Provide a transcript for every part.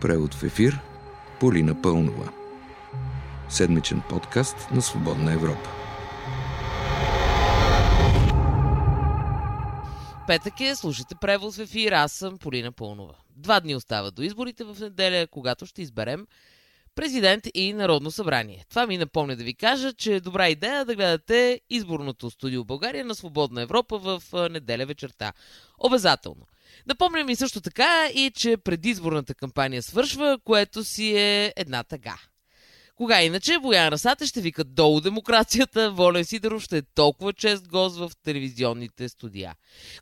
Превод в ефир Полина Пълнова. Седмичен подкаст на Свободна Европа. Петък е, слушате превод в ефир, аз съм Полина Пълнова. Два дни остава до изборите в неделя, когато ще изберем президент и Народно събрание. Това ми напомня да ви кажа, че е добра идея да гледате изборното студио България на Свободна Европа в неделя вечерта. Обязателно. Напомням ми също така и, че предизборната кампания свършва, което си е една тъга. Кога иначе Боян Расате ще викат долу демокрацията, Волен Сидоров ще е толкова чест гост в телевизионните студия.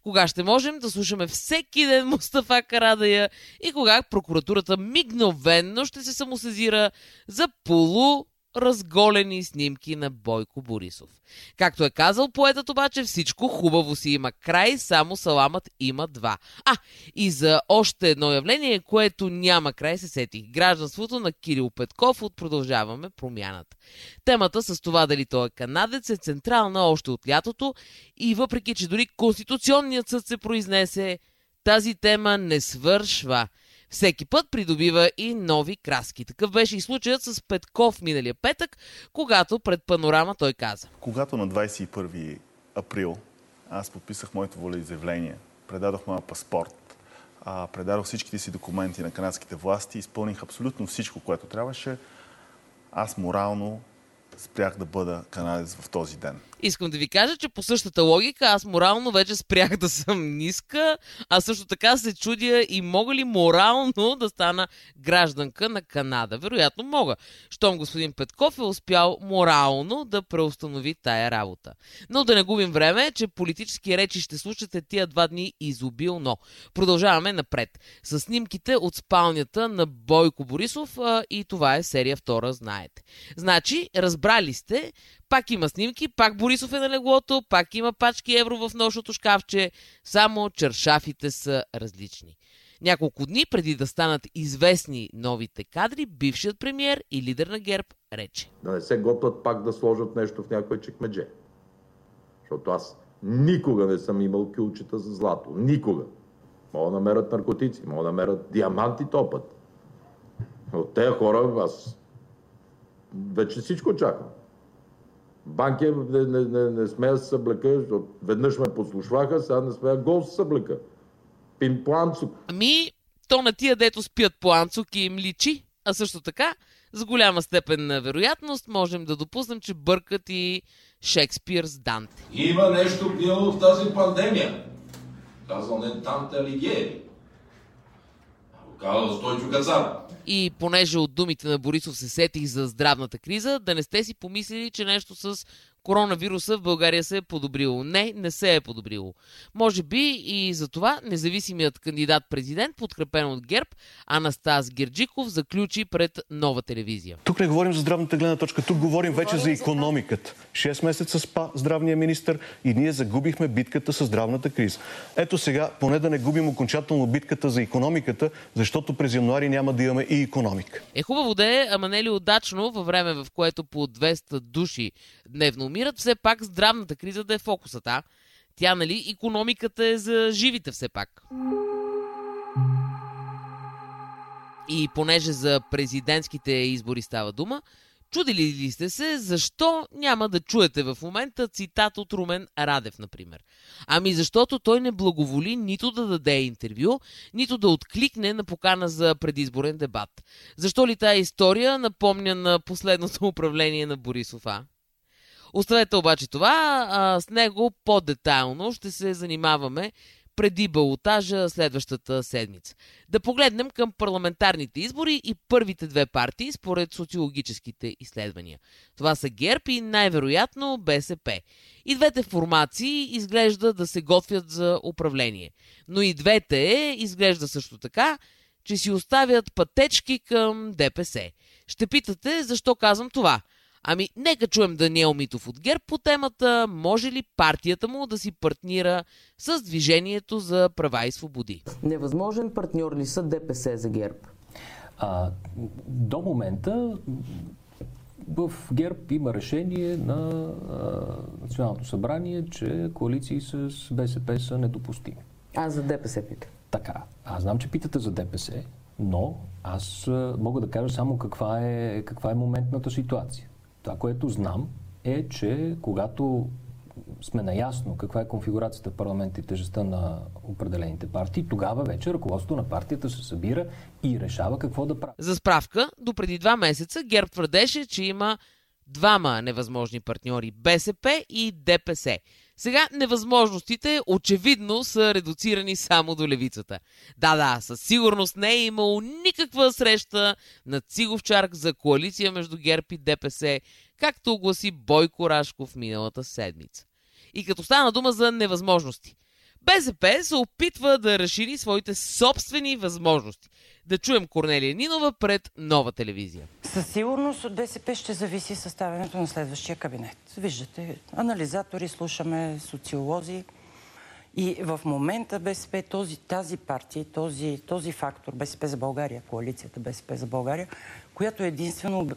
Кога ще можем да слушаме всеки ден Мустафа Карадая и кога прокуратурата мигновенно ще се самосезира за полу разголени снимки на Бойко Борисов. Както е казал поетът обаче, всичко хубаво си има край, само саламът има два. А, и за още едно явление, което няма край, се сетих. Гражданството на Кирил Петков от Продължаваме промяната. Темата с това дали той е канадец е централна още от лятото и въпреки, че дори Конституционният съд се произнесе, тази тема не свършва – всеки път придобива и нови краски. Такъв беше и случаят с Петков миналия петък, когато пред панорама той каза. Когато на 21 април аз подписах моето волеизявление, предадох моя паспорт, предадох всичките си документи на канадските власти, изпълних абсолютно всичко, което трябваше, аз морално спрях да бъда канадец в този ден. Искам да ви кажа, че по същата логика аз морално вече спрях да съм ниска, а също така се чудя и мога ли морално да стана гражданка на Канада. Вероятно мога, щом господин Петков е успял морално да преустанови тая работа. Но да не губим време, че политически речи ще слушате тия два дни изобилно. Продължаваме напред. С снимките от спалнята на Бойко Борисов и това е серия втора, знаете. Значи, разбрали сте, пак има снимки, пак Борисов е на леглото, пак има пачки евро в нощното шкафче, само чершафите са различни. Няколко дни преди да станат известни новите кадри, бившият премьер и лидер на ГЕРБ рече. Да не се готвят пак да сложат нещо в някой чекмедже. Защото аз никога не съм имал кюлчета за злато. Никога. Мога да намерят наркотици, мога да намерят диаманти топът. От тези хора аз вече всичко чакам. Банки не, не, не, не смея да се съблека, защото веднъж ме послушваха, сега не смея гол се съблека. Пин по анцук. Ами, то на тия, дето спят по анцук и им личи. А също така, с голяма степен на вероятност, можем да допуснем, че бъркат и Шекспир с Данте. Има нещо гнило в тази пандемия. Казал не Данте Алигиери. Казал Стойчо Казар. И понеже от думите на Борисов се сетих за здравната криза, да не сте си помислили, че нещо с коронавируса в България се е подобрило. Не, не се е подобрило. Може би и за това независимият кандидат-президент, подкрепен от ГЕРБ, Анастас Герджиков, заключи пред нова телевизия. Тук не говорим за здравната гледна точка, тук говорим вече за економиката. Шест месеца спа здравния министр и ние загубихме битката с здравната криза. Ето сега, поне да не губим окончателно битката за економиката, защото през януари няма да имаме и економика. Е хубаво да е, ама не ли удачно във време, в което по 200 души дневно умират, все пак здравната криза да е фокусът, а? Тя, нали, економиката е за живите все пак. И понеже за президентските избори става дума, чудили ли сте се защо няма да чуете в момента цитат от Румен Радев, например? Ами защото той не благоволи нито да даде интервю, нито да откликне на покана за предизборен дебат. Защо ли тая история напомня на последното управление на Борисов, а? Оставете обаче това, а, с него по-детайлно ще се занимаваме преди балотажа следващата седмица. Да погледнем към парламентарните избори и първите две партии според социологическите изследвания. Това са ГЕРБ и най-вероятно БСП. И двете формации изглежда да се готвят за управление. Но и двете изглежда също така, че си оставят пътечки към ДПС. Ще питате защо казвам това – Ами, нека чуем Даниел Митов от ГЕРБ по темата може ли партията му да си партнира с Движението за права и свободи. Невъзможен партньор ли са ДПС за ГЕРБ? А, до момента в ГЕРБ има решение на а, Националното събрание, че коалиции с БСП са недопустими. Аз за ДПС питам. Така. Аз знам, че питате за ДПС. Но аз мога да кажа само каква е, каква е моментната ситуация. Това, което знам, е, че когато сме наясно каква е конфигурацията в парламента и тежестта на определените партии, тогава вече ръководството на партията се събира и решава какво да прави. За справка, до преди два месеца ГЕРБ твърдеше, че има двама невъзможни партньори БСП и ДПС. Сега невъзможностите очевидно са редуцирани само до левицата. Да, да, със сигурност не е имало никаква среща на Циговчарк за коалиция между ГЕРБ и ДПС, както огласи Бойко Рашков миналата седмица. И като стана дума за невъзможности. БСП се опитва да разшири своите собствени възможности. Да чуем Корнелия Нинова пред нова телевизия. Със сигурност от БСП ще зависи съставянето на следващия кабинет. Виждате, анализатори, слушаме социолози. И в момента БСП, този, тази партия, този, този фактор, БСП за България, коалицията БСП за България, която единствено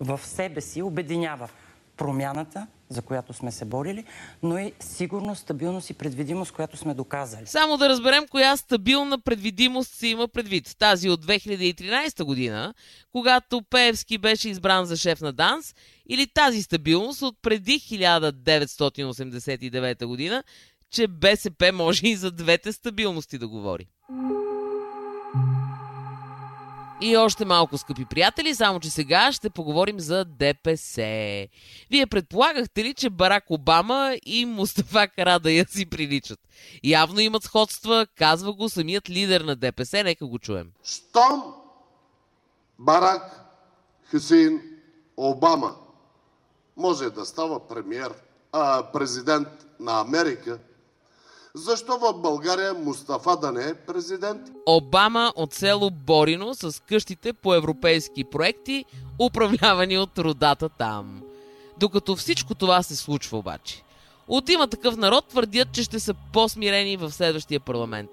в себе си обединява промяната, за която сме се борили, но и сигурност, стабилност и предвидимост, която сме доказали. Само да разберем коя стабилна предвидимост се има предвид. Тази от 2013 година, когато Пеевски беше избран за шеф на ДАНС, или тази стабилност от преди 1989 година, че БСП може и за двете стабилности да говори. И още малко, скъпи приятели, само че сега ще поговорим за ДПС. Вие предполагахте ли, че Барак Обама и Мустафа Карадая си приличат? Явно имат сходства, казва го самият лидер на ДПС, нека го чуем. Щом Барак Хюсейн Обама може да става премьер, а, президент на Америка – защо в България Мустафа да не е президент? Обама от село Борино с къщите по европейски проекти, управлявани от родата там. Докато всичко това се случва обаче. От има такъв народ твърдят, че ще са по-смирени в следващия парламент.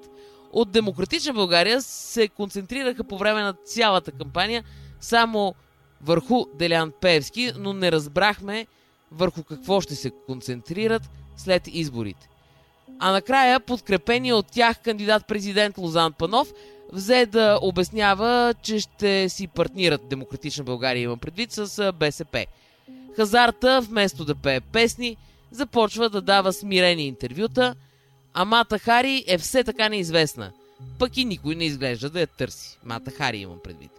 От Демократична България се концентрираха по време на цялата кампания само върху Делян Певски, но не разбрахме върху какво ще се концентрират след изборите. А накрая, подкрепения от тях кандидат-президент Лозан Панов взе да обяснява, че ще си партнират Демократична България, има предвид, с БСП. Хазарта, вместо да пее песни, започва да дава смирени интервюта, а Мата Хари е все така неизвестна. Пък и никой не изглежда да я търси. Мата Хари имам предвид.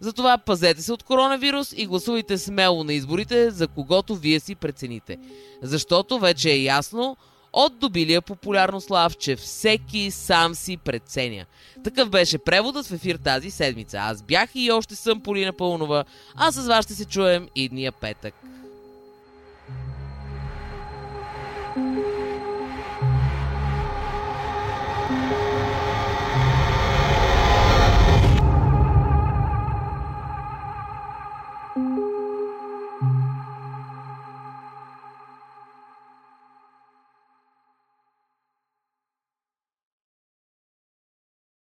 Затова пазете се от коронавирус и гласувайте смело на изборите, за когото вие си прецените. Защото вече е ясно, от добилия популярно слав, че всеки сам си преценя. Такъв беше преводът в ефир тази седмица. Аз бях и още съм Полина Пълнова, а с вас ще се чуем идния петък.